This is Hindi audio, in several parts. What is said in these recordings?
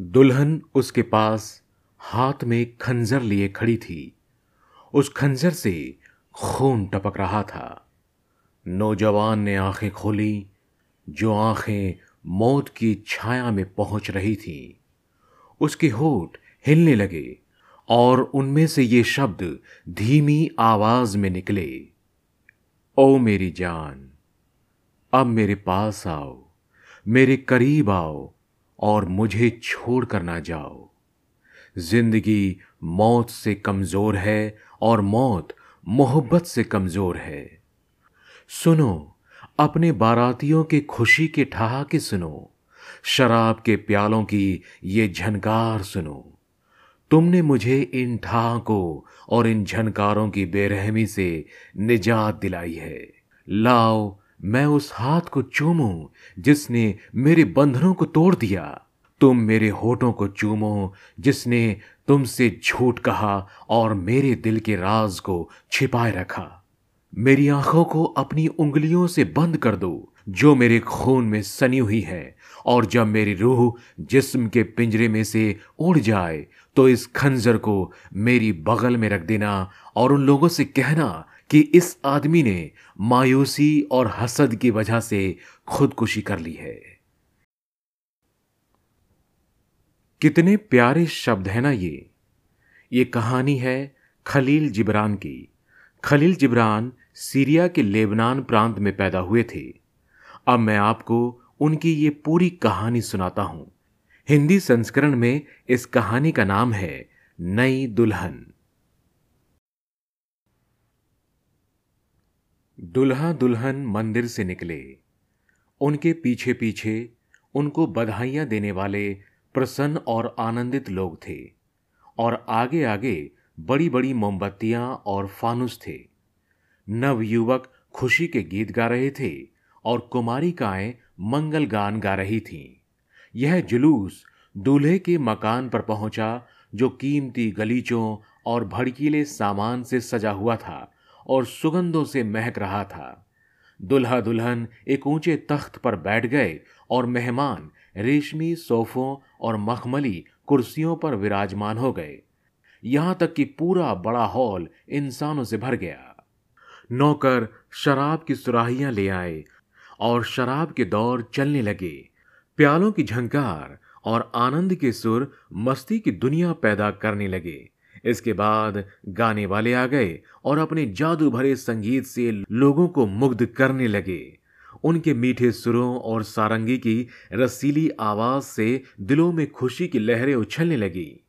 दुल्हन उसके पास हाथ में खंजर लिए खड़ी थी। उस खंजर से खून टपक रहा था। नौजवान ने आँखें खोली, जो आँखें मौत की छाया में पहुँच रही थी। उसके होठ हिलने लगे और उनमें से ये शब्द धीमी आवाज़ में निकले, ओ मेरी जान, अब मेरे पास आओ, मेरे करीब आओ और मुझे छोड़ कर ना जाओ। ज़िंदगी मौत से कमज़ोर है और मौत मोहब्बत से कमज़ोर है। सुनो, अपने बारातियों के खुशी के ठहाके सुनो। शराब के प्यालों की ये झनकार सुनो। तुमने मुझे इन ठहाकों और इन झनकारों की बेरहमी से निजात दिलाई है। लाओ मैं उस हाथ को चूमूं जिसने मेरे बंधनों को तोड़ दिया। तुम मेरे होठों को चूमो जिसने तुमसे झूठ कहा और मेरे दिल के राज को छिपाए रखा। मेरी आँखों को अपनी उंगलियों से बंद कर दो जो मेरे खून में सनी हुई है और जब मेरी रूह जिस्म के पिंजरे में से उड़ जाए तो इस खंजर को मेरी बगल में रख देना और उन लोगों से कहना कि इस आदमी ने मायूसी और हसद की वजह से खुदकुशी कर ली है। कितने प्यारे शब्द है ना ये। ये कहानी है खलील जिब्रान की। खलील जिब्रान सीरिया के लेबनान प्रांत में पैदा हुए थे। अब मैं आपको उनकी ये पूरी कहानी सुनाता हूँ। हिंदी संस्करण में इस कहानी का नाम है नई दुल्हन। दुल्हा दुल्हन मंदिर से निकले। उनके पीछे पीछे उनको बधाइयाँ देने वाले प्रसन्न और आनंदित लोग थे और आगे आगे बड़ी बड़ी मोमबत्तियाँ और फानुस थे। नवयुवक खुशी के गीत गा रहे थे और कुमारिकाएँ मंगल गान गा रही थीं। यह जुलूस दूल्हे के मकान पर पहुँचा जो कीमती गलीचों और भड़कीले सामान से सजा हुआ था। और सुगंधों से महक रहा था। दुल्हा दुल्हन एक ऊँचे तख्त पर बैठ गए और मेहमान रेशमी सोफों और मखमली कुर्सियों पर विराजमान हो गए। यहाँ तक कि पूरा बड़ा हॉल इंसानों से भर गया। नौकर शराब की सुराहियाँ ले आए और शराब के दौर चलने लगे। प्यालों की झंकार और आनंद के सुर मस्ती की दुनिया पैदा करने लगे। इसके बाद गाने वाले आ गए और अपने जादू भरे संगीत से लोगों को मुग्ध करने लगे। उनके मीठे सुरों और सारंगी की रसीली आवाज़ से दिलों में खुशी की लहरें उछलने लगी।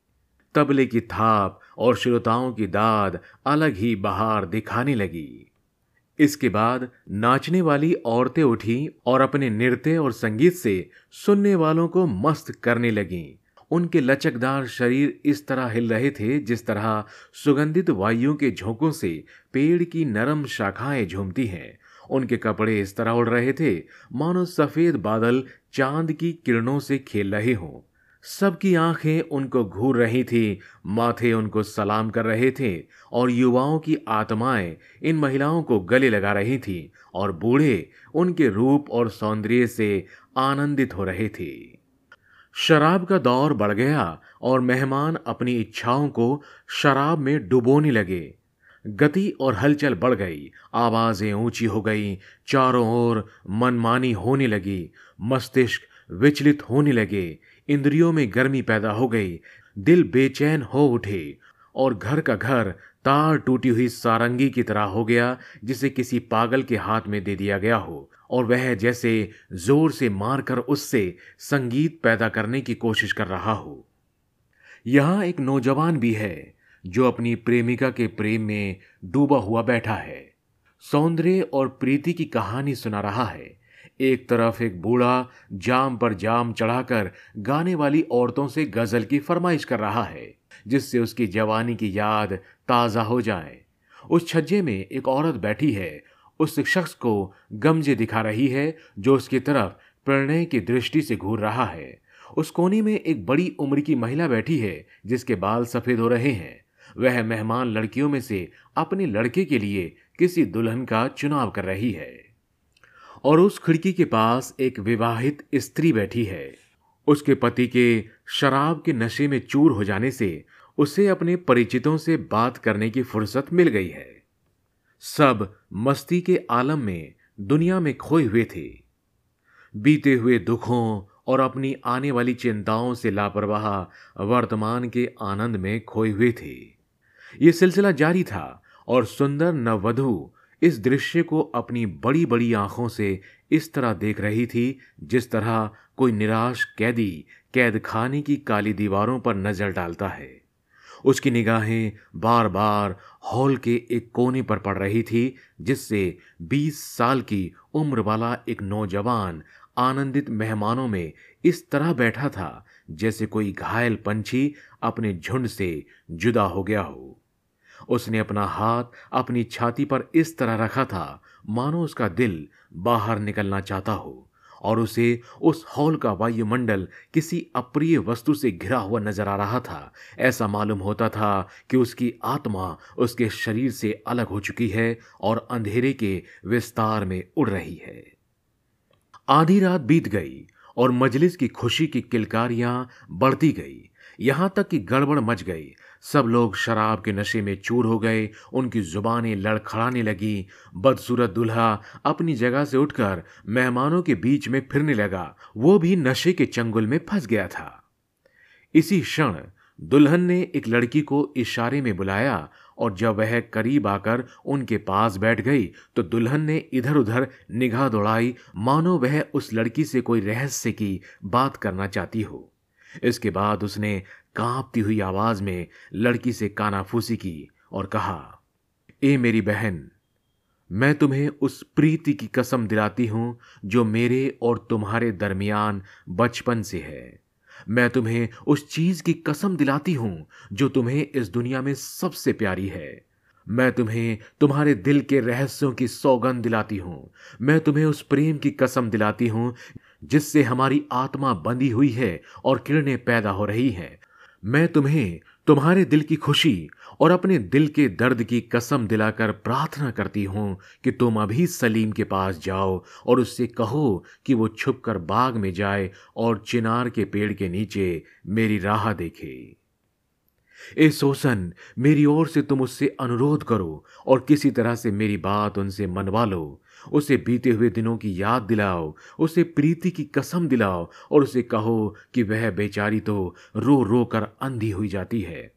तबले की थाप और श्रोताओं की दाद अलग ही बहार दिखाने लगी। इसके बाद नाचने वाली औरतें उठी और अपने नृत्य और संगीत से सुनने वालों को मस्त करने लगीं। उनके लचकदार शरीर इस तरह हिल रहे थे जिस तरह सुगंधित वायुओं के झोंकों से पेड़ की नरम शाखाएँ झूमती हैं। उनके कपड़े इस तरह उड़ रहे थे, मानो सफ़ेद बादल चाँद की किरणों से खेल रहे हों। सबकी आँखें उनको घूर रही थी, माथे उनको सलाम कर रहे थे, और युवाओं की आत्माएँ इन महिलाओं को गले लगा रही थी, और बूढ़े उनके रूप और सौंदर्य से आनंदित हो रहे थे। शराब का दौर बढ़ गया और मेहमान अपनी इच्छाओं को शराब में डुबोने लगे। गति और हलचल बढ़ गई, आवाज़ें ऊँची हो गई, चारों ओर मनमानी होने लगी, मस्तिष्क विचलित होने लगे, इंद्रियों में गर्मी पैदा हो गई, दिल बेचैन हो उठे और घर का घर तार टूटी हुई सारंगी की तरह हो गया, जिसे किसी पागल के हाथ में दे दिया गया हो, और वह जैसे ज़ोर से मारकर उससे संगीत पैदा करने की कोशिश कर रहा हो। यहाँ एक नौजवान भी है, जो अपनी प्रेमिका के प्रेम में डूबा हुआ बैठा है। सौंदर्य और प्रीति की कहानी सुना रहा है। एक तरफ़ एक बूढ़ा जाम पर जाम चढ़ाकर गाने वाली औरतों से गज़ल की फरमाइश कर रहा है। जिससे उसकी जवानी की याद ताज़ा हो जाए। उस छज्जे में एक औरत बैठी है। उस शख्स को गमजे दिखा रही है, जो उसकी तरफ़ प्रणय की दृष्टि से घूर रहा है। उस कोने में एक बड़ी उम्र की महिला बैठी है, जिसके बाल सफ़ेद हो रहे हैं। वह मेहमान लड़कियों में से अपने लड़के के लिए किसी दुल्हन का चुनाव कर रही है। और उस खिड़की के पास एक विवाहित स्त्री बैठी है। उसके पति के शराब के नशे में चूर हो जाने से उसे अपने परिचितों से बात करने की फुर्सत मिल गई है। सब मस्ती के आलम में दुनिया में खोए हुए थे। बीते हुए दुखों और अपनी आने वाली चिंताओं से लापरवाह वर्तमान के आनंद में खोए हुए थे। ये सिलसिला जारी था और सुंदर नववधु इस दृश्य को अपनी बड़ी बड़ी आँखों से इस तरह देख रही थी, जिस तरह कोई निराश, कैदी, कैद खाने की काली दीवारों पर नज़र डालता है। उसकी निगाहें बार बार हॉल के एक कोने पर पड़ रही थी, जिससे 20 साल की उम्र वाला एक नौजवान आनंदित मेहमानों में इस तरह बैठा था, जैसे कोई घायल पंछी अपने झुंड से जुदा हो गया हो। उसने अपना हाथ अपनी छाती पर इस तरह रखा था, मानो उसका दिल बाहर निकलना चाहता हो। और उसे उस हॉल का वायुमंडल किसी अप्रिय वस्तु से घिरा हुआ नज़र आ रहा था। ऐसा मालूम होता था कि उसकी आत्मा उसके शरीर से अलग हो चुकी है और अंधेरे के विस्तार में उड़ रही है। आधी रात बीत गई और मजलिस की खुशी की किलकारियाँ बढ़ती गई। यहाँ तक कि गड़बड़ मच गई सब लोग शराब के नशे में चूर हो गए, उनकी जुबानें लड़खड़ाने लगी। बदसूरत दुल्हा अपनी जगह से उठकर मेहमानों के बीच में फिरने लगा। वो भी नशे के चंगुल में फंस गया था। इसी क्षण दुल्हन ने एक लड़की को इशारे में बुलाया और जब वह करीब आकर उनके पास बैठ गई तो दुल्हन ने इधर उधर निगाह दौड़ाई। मानो वह उस लड़की से कोई रहस्य की बात करना चाहती हो। इसके बाद उसने कांपती हुई आवाज़ में लड़की से कानाफूसी की और कहा, ए मेरी बहन, मैं तुम्हें उस प्रीति की कसम दिलाती हूँ जो मेरे और तुम्हारे दरमियान बचपन से है। मैं तुम्हें उस चीज़ की कसम दिलाती हूँ जो तुम्हें इस दुनिया में सबसे प्यारी है। मैं तुम्हें तुम्हारे दिल के रहस्यों की सौगंध दिलाती हूँ। मैं तुम्हें उस प्रेम की कसम दिलाती हूँ जिससे हमारी आत्मा बंधी हुई है और किरणें पैदा हो रही हैं। मैं तुम्हें तुम्हारे दिल की खुशी और अपने दिल के दर्द की कसम दिलाकर प्रार्थना करती हूँ कि तुम अभी सलीम के पास जाओ और उससे कहो कि वो छुपकर बाग में जाए और चिनार के पेड़ के नीचे मेरी राह देखे। ए सोसन, मेरी ओर से तुम उससे अनुरोध करो और किसी तरह से मेरी बात उनसे मनवा लो। उसे बीते हुए दिनों की याद दिलाओ, उसे प्रीति की कसम दिलाओ और उसे कहो कि वह बेचारी तो रो रो कर अंधी हुई जाती है।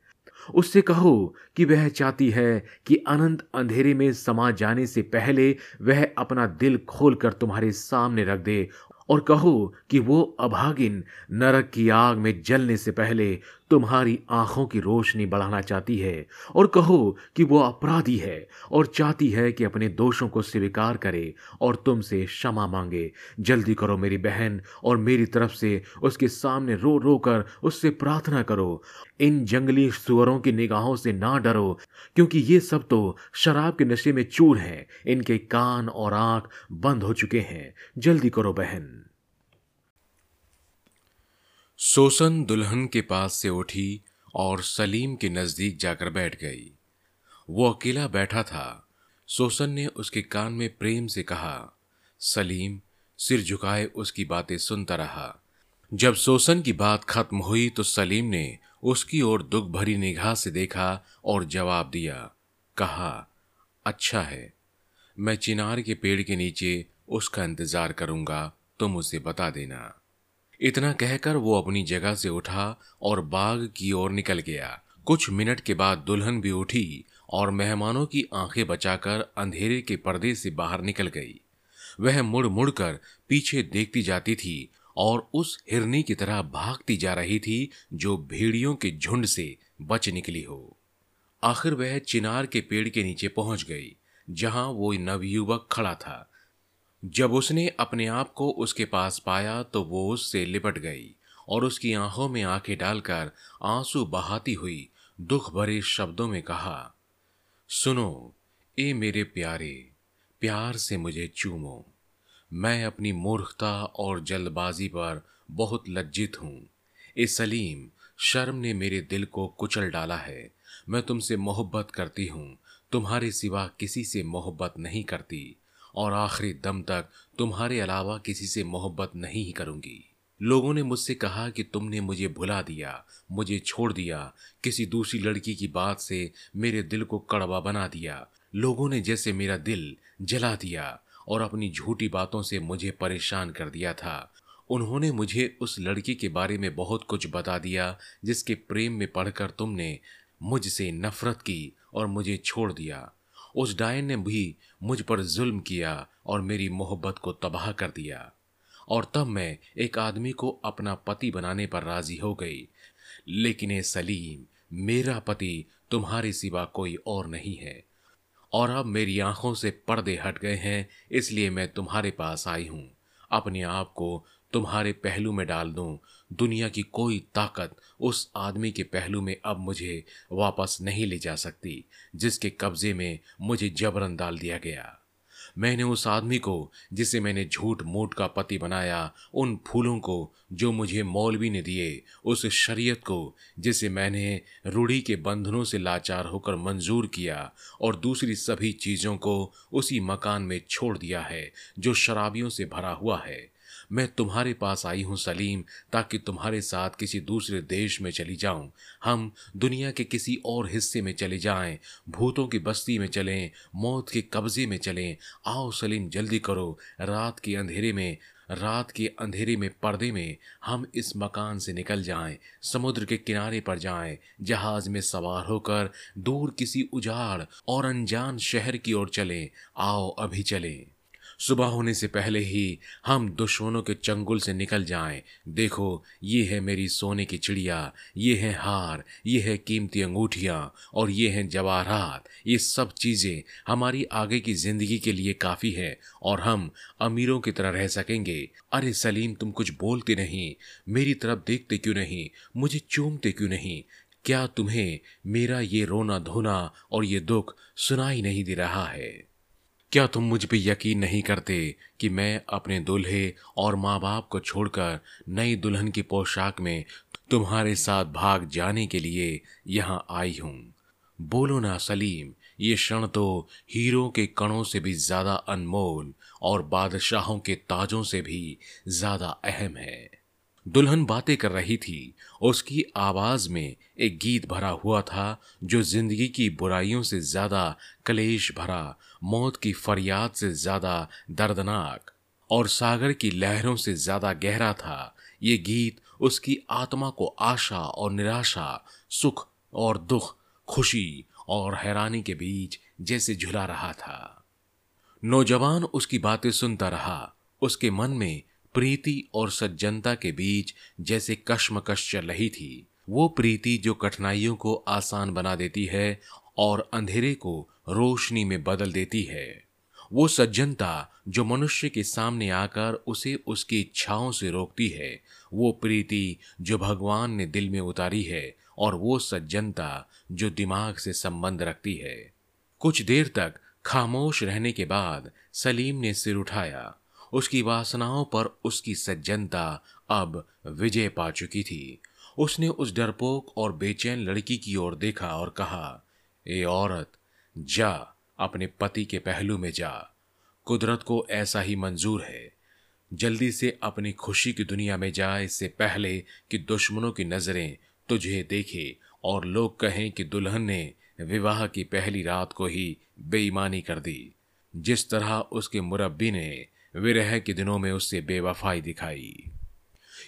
उससे कहो कि वह चाहती है कि अनंत अंधेरे में समा जाने से पहले वह अपना दिल खोलकर तुम्हारे सामने रख दे और कहो कि वो अभागिन नरक की आग में जलने से पहले तुम्हारी आँखों की रोशनी बढ़ाना चाहती है और कहो कि वो अपराधी है और चाहती है कि अपने दोषों को स्वीकार करे और तुमसे क्षमा मांगे। जल्दी करो मेरी बहन और मेरी तरफ़ से उसके सामने रो रो कर उससे प्रार्थना करो। इन जंगली सुअरों की निगाहों से ना डरो, क्योंकि ये सब तो शराब के नशे में चूर हैं। इनके कान और आँख बंद हो चुके हैं। जल्दी करो बहन। सोसन दुल्हन के पास से उठी और सलीम के नज़दीक जाकर बैठ गई। वो अकेला बैठा था। सोसन ने उसके कान में प्रेम से कहा, सलीम, सिर झुकाए उसकी बातें सुनता रहा। जब सोसन की बात खत्म हुई तो सलीम ने उसकी ओर दुख भरी निगाह से देखा और जवाब दिया, कहा अच्छा है। मैं चिनार के पेड़ के नीचे उसका इंतज़ार करूँगा। तुम उसे बता देना। इतना कहकर वो अपनी जगह से उठा और बाग की ओर निकल गया। कुछ मिनट के बाद दुल्हन भी उठी और मेहमानों की आँखें बचाकर अंधेरे के पर्दे से बाहर निकल गई। वह मुड़ मुड़ कर पीछे देखती जाती थी और उस हिरनी की तरह भागती जा रही थी जो भेड़ियों के झुंड से बच निकली हो। आखिर वह चिनार के पेड़ के नीचे पहुँच गई, जहाँ वो नवयुवक खड़ा था। जब उसने अपने आप को उसके पास पाया तो वो उससे लिपट गई और उसकी आँखों में आँखें डालकर आँसू बहाती हुई दुख भरे शब्दों में कहा, सुनो, ए मेरे प्यारे, प्यार से मुझे चूमो। मैं अपनी मूर्खता और जल्दबाजी पर बहुत लज्जित हूँ। ए सलीम, शर्म ने मेरे दिल को कुचल डाला है। मैं तुमसे मोहब्बत करती हूँ। तुम्हारे सिवा किसी से मोहब्बत नहीं करती। और आखिरी दम तक तुम्हारे अलावा किसी से मोहब्बत नहीं करूँगी। लोगों ने मुझसे कहा कि तुमने मुझे भुला दिया, मुझे छोड़ दिया, किसी दूसरी लड़की की बात से मेरे दिल को कड़वा बना दिया। लोगों ने जैसे मेरा दिल जला दिया और अपनी झूठी बातों से मुझे परेशान कर दिया था। उन्होंने मुझे उस लड़की के बारे में बहुत कुछ बता दिया, जिसके प्रेम में पढ़कर तुमने मुझसे नफरत की और मुझे छोड़ दिया। उस डायन ने भी मुझ पर जुल्म किया और मेरी मोहब्बत को तबाह कर दिया। और तब मैं एक आदमी को अपना पति बनाने पर राज़ी हो गई। लेकिन ए सलीम, मेरा पति तुम्हारे सिवा कोई और नहीं है। और अब मेरी आँखों से पर्दे हट गए हैं, इसलिए मैं तुम्हारे पास आई हूँ। अपने आप को तुम्हारे पहलू में डाल दूँ दुनिया की कोई ताकत उस आदमी के पहलू में अब मुझे वापस नहीं ले जा सकती, जिसके कब्जे में मुझे जबरन डाल दिया गया। मैंने उस आदमी को, जिसे मैंने झूठ मूठ का पति बनाया, उन फूलों को जो मुझे मौलवी ने दिए, उस शरीयत को, जिसे मैंने रूढ़ी के बंधनों से लाचार होकर मंजूर किया और दूसरी सभी चीज़ों को उसी मकान में छोड़ दिया है, जो शराबियों से भरा हुआ है। मैं तुम्हारे पास आई हूँ सलीम ताकि तुम्हारे साथ किसी दूसरे देश में चली जाऊँ। हम दुनिया के किसी और हिस्से में चले जाएँ भूतों की बस्ती में चलें मौत के कब्जे में चलें। आओ सलीम जल्दी करो रात के अंधेरे में रात के अंधेरे में पर्दे में हम इस मकान से निकल जाएँ, समुद्र के किनारे पर जाएँ, जहाज़ में सवार होकर दूर किसी उजाड़ और अनजान शहर की ओर चलें। आओ अभी चलें। सुबह होने से पहले ही हम दुश्मनों के चंगुल से निकल जाएँ। देखो, ये है मेरी सोने की चिड़िया, ये है हार, ये है कीमती अंगूठियाँ, और ये हैं जवाहरात। ये सब चीज़ें हमारी आगे की ज़िंदगी के लिए काफ़ी है, और हम अमीरों की तरह रह सकेंगे। अरे सलीम, तुम कुछ बोलते नहीं। मेरी तरफ़ देखते क्यों नहीं? मुझे चूमते क्यों नहीं? क्या तुम्हें मेरा ये रोना धोना और ये दुख सुनाई नहीं दे रहा है? क्या तुम मुझ पर यकीन नहीं करते कि मैं अपने दुल्हे और माँ बाप को छोड़कर नई दुल्हन की पोशाक में तुम्हारे साथ भाग जाने के लिए यहाँ आई हूँ? बोलो ना, सलीम, ये क्षण तो हीरो के कणों से भी ज़्यादा अनमोल और बादशाहों के ताजों से भी ज़्यादा अहम है। दुल्हन बातें कर रही थी उसकी आवाज़ में एक गीत भरा हुआ था जो ज़िंदगी की बुराइयों से ज़्यादा कलेश भरा, मौत की फरियाद से ज़्यादा दर्दनाक और सागर की लहरों से ज़्यादा गहरा था। ये गीत उसकी आत्मा को आशा और निराशा, सुख और दुख, खुशी और हैरानी के बीच जैसे झुला रहा था। नौजवान उसकी बातें सुनता रहा, उसके मन में प्रीति और सज्जनता के बीच जैसे कश्मकश चल रही थी। वो प्रीति जो कठिनाइयों को आसान बना देती है और अंधेरे को रोशनी में बदल देती है। वो सज्जनता जो मनुष्य के सामने आकर उसे उसकी इच्छाओं से रोकती है, वो प्रीति जो भगवान ने दिल में उतारी है और वो सज्जनता जो दिमाग से संबंध रखती है। कुछ देर तक खामोश रहने के बाद सलीम ने सिर उठाया। उसकी वासनाओं पर उसकी सज्जनता अब विजय पा चुकी थी। उसने उस डरपोक और बेचैन लड़की की ओर देखा और कहा, ए औरत, जा, अपने पति के पहलू में जा। कुदरत को ऐसा ही मंजूर है। जल्दी से अपनी खुशी की दुनिया में जा, इससे पहले कि दुश्मनों की नज़रें तुझे देखे और लोग कहें कि दुल्हन ने विवाह की पहली रात को ही बेईमानी कर दी। जिस तरह उसके मुरब्बी ने विरह के दिनों में उससे बेवफाई दिखाई।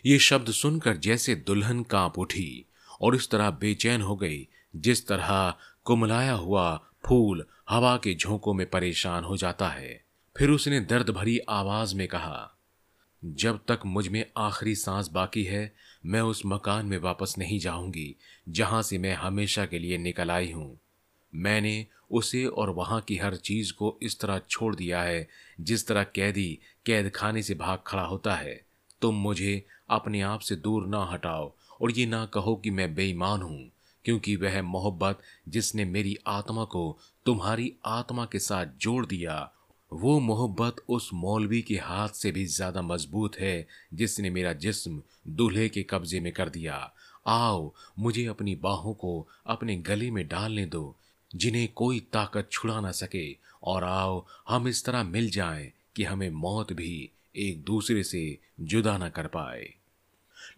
ये शब्द सुनकर जैसे दुल्हन काँप उठी और इस तरह बेचैन हो गई, जिस तरह कुमलाया हुआ फूल हवा के झोंकों में परेशान हो जाता है। फिर उसने दर्द भरी आवाज़ में कहा, जब तक मुझमें आखिरी सांस बाकी है, मैं उस मकान में वापस नहीं जाऊँगी, जहाँ से मैं हमेशा के लिए निकल आई हूँ। मैंने उसे और वहाँ की हर चीज़ को इस तरह छोड़ दिया है, जिस तरह कैदी कैद खाने से भाग खड़ा होता है। तुम मुझे अपने आप से दूर ना हटाओ और ये ना कहो कि मैं बेईमान हूँ, क्योंकि वह मोहब्बत जिसने मेरी आत्मा को तुम्हारी आत्मा के साथ जोड़ दिया, वो मोहब्बत उस मौलवी के हाथ से भी ज़्यादा मज़बूत है, जिसने मेरा जिस्म दूल्हे के कब्जे में कर दिया। आओ, मुझे अपनी बाहों को अपने गले में डालने दो जिन्हें कोई ताकत छुड़ा ना सके और आओ, हम इस तरह मिल जाएँ कि हमें मौत भी एक दूसरे से जुदा ना कर पाए।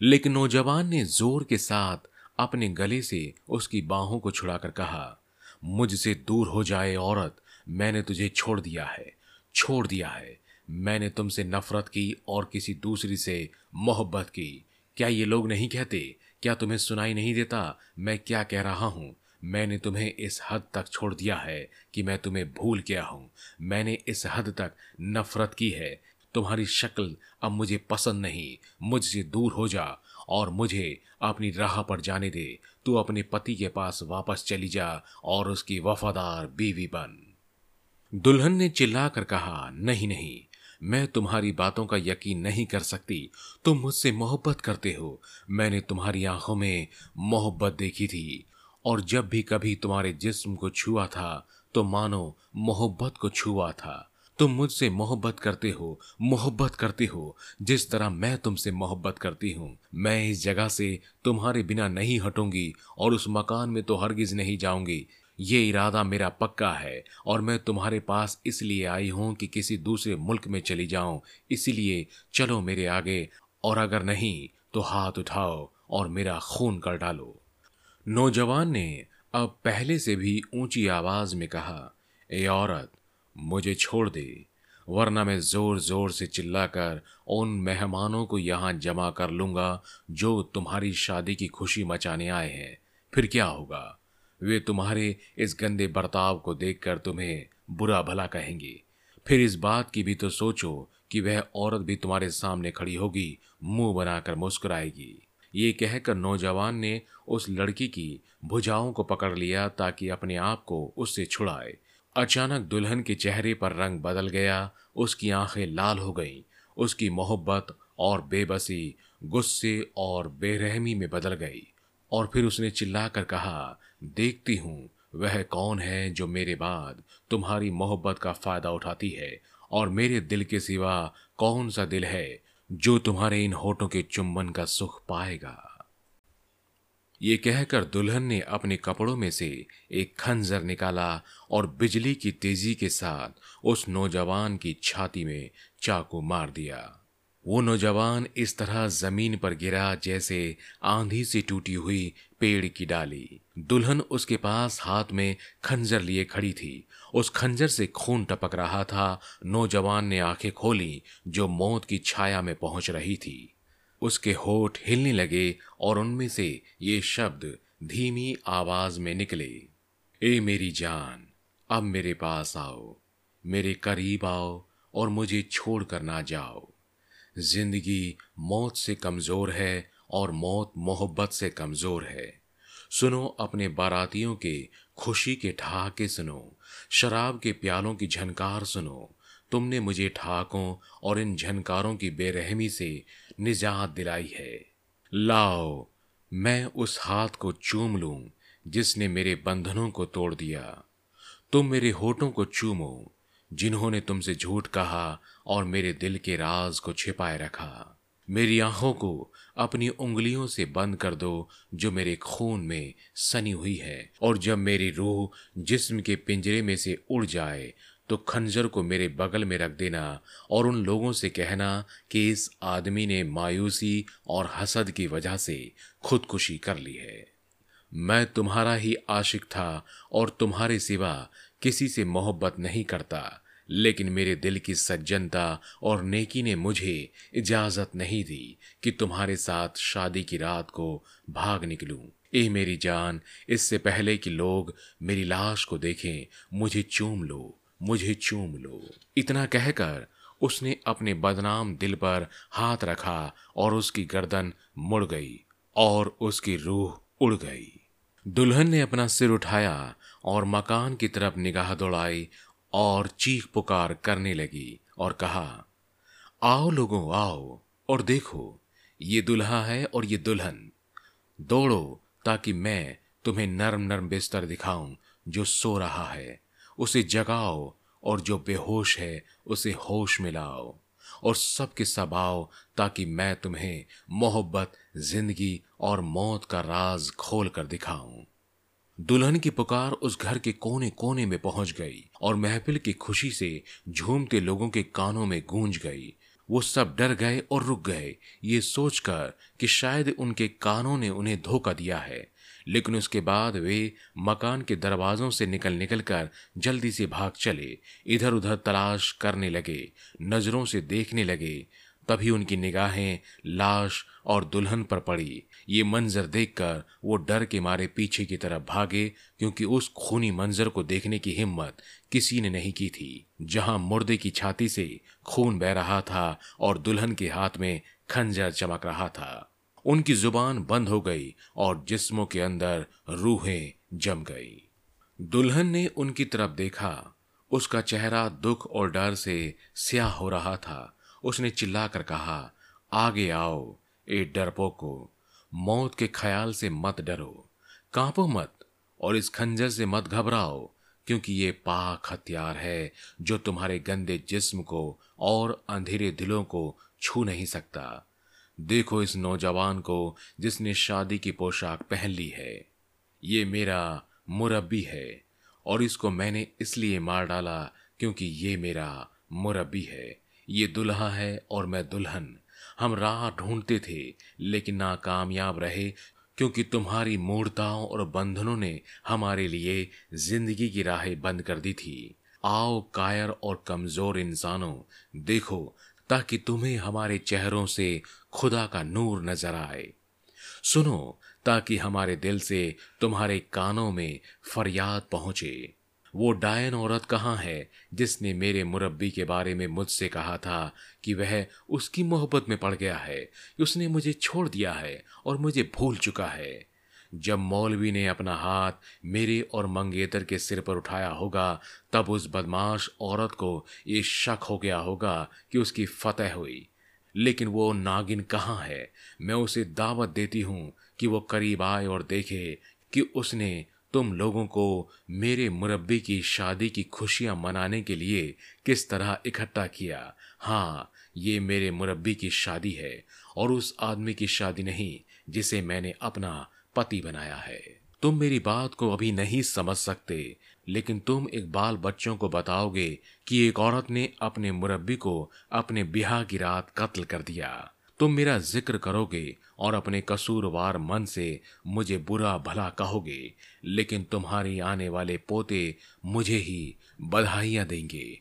लेकिन नौजवान ने ज़ोर के साथ अपने गले से उसकी बाहों को छुड़ाकर कहा, मुझसे दूर हो जाए औरत, मैंने तुझे छोड़ दिया है, छोड़ दिया है। मैंने तुमसे नफरत की और किसी दूसरी से मोहब्बत की। क्या ये लोग नहीं कहते? क्या तुम्हें सुनाई नहीं देता? मैं क्या कह रहा हूँ? मैंने तुम्हें इस हद तक छोड़ दिया है कि मैं तुम्हें भूल गया हूँ। मैंने इस हद तक नफरत की है। तुम्हारी शक्ल अब मुझे पसंद नहीं। मुझसे दूर हो जा और मुझे अपनी राह पर जाने दे। तू अपने पति के पास वापस चली जा और उसकी वफादार बीवी बन। दुल्हन ने चिल्लाकर कहा, नहीं नहीं, मैं तुम्हारी बातों का यकीन नहीं कर सकती। तुम मुझसे मोहब्बत करते हो। मैंने तुम्हारी आँखों में मोहब्बत देखी थी। और जब भी कभी तुम्हारे जिस्म को छुआ था तो मानो मोहब्बत को छुआ था। तुम मुझसे मोहब्बत करते हो, मोहब्बत करते हो। जिस तरह मैं तुमसे मोहब्बत करती हूँ, मैं इस जगह से तुम्हारे बिना नहीं हटूँगी और उस मकान में तो हरगिज नहीं जाऊँगी। ये इरादा मेरा पक्का है और मैं तुम्हारे पास इसलिए आई हूँ कि किसी दूसरे मुल्क में चली जाऊँ। इसीलिए चलो मेरे आगे और अगर नहीं तो हाथ उठाओ और मेरा खून कर डालो। नौजवान ने अब पहले से भी ऊँची आवाज़ में कहा, ए औरत, मुझे छोड़ दे, वरना मैं ज़ोर ज़ोर से चिल्लाकर उन मेहमानों को यहाँ जमा कर लूँगा जो तुम्हारी शादी की खुशी मचाने आए हैं। फिर क्या होगा? वे तुम्हारे इस गंदे बर्ताव को देखकर तुम्हें बुरा भला कहेंगे। फिर इस बात की भी तो सोचो कि वह औरत भी तुम्हारे सामने खड़ी होगी, मुँह बनाकर मुस्कुराएगी। ये कहकर नौजवान ने उस लड़की की भुजाओं को पकड़ लिया ताकि अपने आप को उससे छुड़ाए। अचानक दुल्हन के चेहरे पर रंग बदल गया, उसकी आँखें लाल हो गईं, उसकी मोहब्बत और बेबसी गुस्से और बेरहमी में बदल गई। और फिर उसने चिल्लाकर कहा, देखती हूँ, वह कौन है जो मेरे बाद तुम्हारी मोहब्बत का फ़ायदा उठाती है? और मेरे दिल के सिवा कौन सा दिल है जो तुम्हारे इन होठों के चुंबन का सुख पाएगा। ये कहकर दुल्हन ने अपने कपड़ों में से एक खंजर निकाला और बिजली की तेज़ी के साथ उस नौजवान की छाती में चाकू मार दिया। वो नौजवान इस तरह ज़मीन पर गिरा जैसे आंधी से टूटी हुई पेड़ की डाली। दुल्हन उसके पास हाथ में खंजर लिए खड़ी थी उस खंजर से खून टपक रहा था। नौजवान ने आँखें खोली, जो मौत की छाया में पहुँच रही थी। उसके होठ हिलने लगे और उनमें से ये शब्द धीमी आवाज़ में निकले। ए मेरी जान, अब मेरे पास आओ। मेरे करीब आओ और मुझे छोड़कर ना जाओ। ज़िंदगी मौत से कमज़ोर है और मौत मोहब्बत से कमज़ोर है। सुनो अपने बारातियों के खुशी के ठहाके सुनो। शराब के प्यालों की झनकार सुनो। तुमने मुझे ठहाकों और इन झनकारों की बेरहमी से निजात दिलाई है। लाओ, मैं उस हाथ को चूम लूँ जिसने मेरे बंधनों को तोड़ दिया। तुम मेरे होठों को चूमो जिन्होंने तुमसे झूठ कहा और मेरे दिल के राज को छिपाए रखा। मेरी आँखों को अपनी उंगलियों से बंद कर दो, जो मेरे खून में सनी हुई है। और जब मेरी रूह जिस्म के पिंजरे में से उड़ जाए तो खंजर को मेरे बगल में रख देना और उन लोगों से कहना कि इस आदमी ने मायूसी और हसद की वजह से खुदकुशी कर ली है। मैं तुम्हारा ही आशिक था और तुम्हारे सिवा किसी से मोहब्बत नहीं करता। लेकिन मेरे दिल की सज्जनता और नेकी ने मुझे इजाज़त नहीं दी कि तुम्हारे साथ शादी की रात को भाग निकलूं। ए मेरी जान, इससे पहले कि लोग मेरी लाश को देखें, मुझे चूम लो, मुझे चूम लो। इतना कहकर उसने अपने बदनाम दिल पर हाथ रखा और उसकी गर्दन मुड़ गई और उसकी रूह उड़ गई। दुल्हन ने अपना सिर उठाया और मकान की तरफ़ निगाह दौड़ाई और चीख पुकार करने लगी और कहा, आओ लोगों, आओ और देखो, ये दुल्हा है और ये दुल्हन। दौड़ो ताकि मैं तुम्हें नरम नरम बिस्तर दिखाऊँ जो सो रहा है। उसे जगाओ और जो बेहोश है, उसे होश में लाओ और सबके सब आओ ताकि मैं तुम्हें मोहब्बत, ज़िंदगी और मौत का राज खोल कर दिखाऊँ। दुल्हन की पुकार उस घर के कोने कोने में पहुँच गई और महफिल की खुशी से झूमते लोगों के कानों में गूंज गई। वो सब डर गए और रुक गए, ये सोचकर कि शायद उनके कानों ने उन्हें धोखा दिया है। लेकिन उसके बाद वे मकान के दरवाजों से निकल निकल कर जल्दी से भाग चले इधर उधर तलाश करने लगे, नज़रों से देखने लगे। तभी उनकी निगाहें लाश और दुल्हन पर पड़ी। ये मंजर देखकर वो डर के मारे पीछे की तरफ़ भागे, क्योंकि उस खूनी मंजर को देखने की हिम्मत किसी ने नहीं की थी। जहाँ मुर्दे की छाती से खून बह रहा था और दुल्हन के हाथ में खंजर चमक रहा था, उनकी ज़ुबान बंद हो गई और जिस्मों के अंदर रूहें जम गई। दुल्हन ने उनकी तरफ़ देखा। उसका चेहरा दुख और डर से स्याह हो रहा था। उसने चिल्लाकर कहा, आगे आओ, ए डरपोको मौत के ख्याल से मत डरो। कांपो मत और इस खंजर से मत घबराओ, क्योंकि ये पाक हथियार है जो तुम्हारे गंदे जिस्म को और अंधेरे दिलों को छू नहीं सकता। देखो इस नौजवान को जिसने शादी की पोशाक पहन ली है। ये मेरा मुरब्बी है और इसको मैंने इसलिए मार डाला क्योंकि ये मेरा मुरब्बी है। ये दुल्हा है और मैं दुल्हन। हम राह ढूंढते थे, लेकिन नाकामयाब रहे, क्योंकि तुम्हारी मूर्ताओं और बंधनों ने हमारे लिए ज़िंदगी की राहें बंद कर दी थी। आओ कायर और कमज़ोर इंसानों, देखो, ताकि तुम्हें हमारे चेहरों से खुदा का नूर नज़र आए। सुनो, ताकि हमारे दिल से तुम्हारे कानों में फरियाद पहुँचे। वो डायन औरत कहाँ है जिसने मेरे मुरब्बी के बारे में मुझसे कहा था कि वह उसकी मोहब्बत में पड़ गया है। उसने मुझे छोड़ दिया है और मुझे भूल चुका है। जब मौलवी ने अपना हाथ मेरे और मंगेतर के सिर पर उठाया होगा, तब उस बदमाश औरत को ये शक हो गया होगा कि उसकी फतेह हुई। लेकिन वो नागिन कहाँ है? मैं उसे दावत देती हूँ कि वो करीब आए और देखे कि उसने तुम लोगों को मेरे मुरब्बी की शादी की खुशियाँ मनाने के लिए किस तरह इकट्ठा किया? हाँ ये मेरे मुरब्बी की शादी है और उस आदमी की शादी नहीं, जिसे मैंने अपना पति बनाया है। तुम मेरी बात को अभी नहीं समझ सकते, लेकिन तुम एक बाल बच्चों को बताओगे कि एक औरत ने अपने मुरब्बी को अपने बिहा की रात कत्ल कर दिया। तुम मेरा ज़िक्र करोगे और अपने कसूरवार मन से मुझे बुरा भला कहोगे, लेकिन तुम्हारी आने वाले पोते मुझे ही बधाइयाँ देंगे।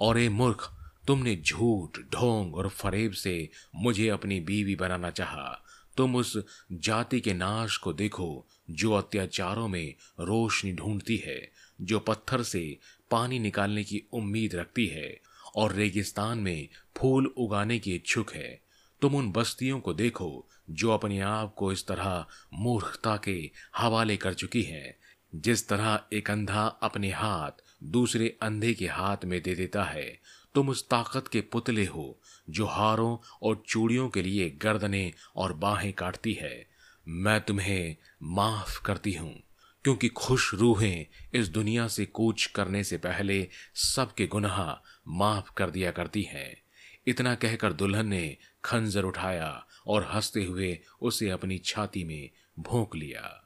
और ए मूर्ख, तुमने झूठ, ढोंग और फरेब से मुझे अपनी बीवी बनाना चाहा। तुम उस जाति के नाश को देखो जो अत्याचारों में रोशनी ढूंढती है, जो पत्थर से पानी निकालने की उम्मीद रखती है और रेगिस्तान में फूल उगाने की इच्छुक है। तुम उन बस्तियों को देखो, जो अपने आप को इस तरह मूर्खता के हवाले कर चुकी हैं, जिस तरह एक अंधा अपने हाथ दूसरे अंधे के हाथ में दे देता है। तुम उस ताकत के पुतले हो, जो हारों और चूड़ियों के लिए गर्दनें और बाहें काटती है। मैं तुम्हें माफ़ करती हूँ, क्योंकि खुश रूहें इस दुनिया से कूच करने से पहले सबके गुनाह माफ़ कर दिया करती हैं। इतना कहकर दुल्हन ने खंजर उठाया और हँसते हुए उसे अपनी छाती में भोंक लिया।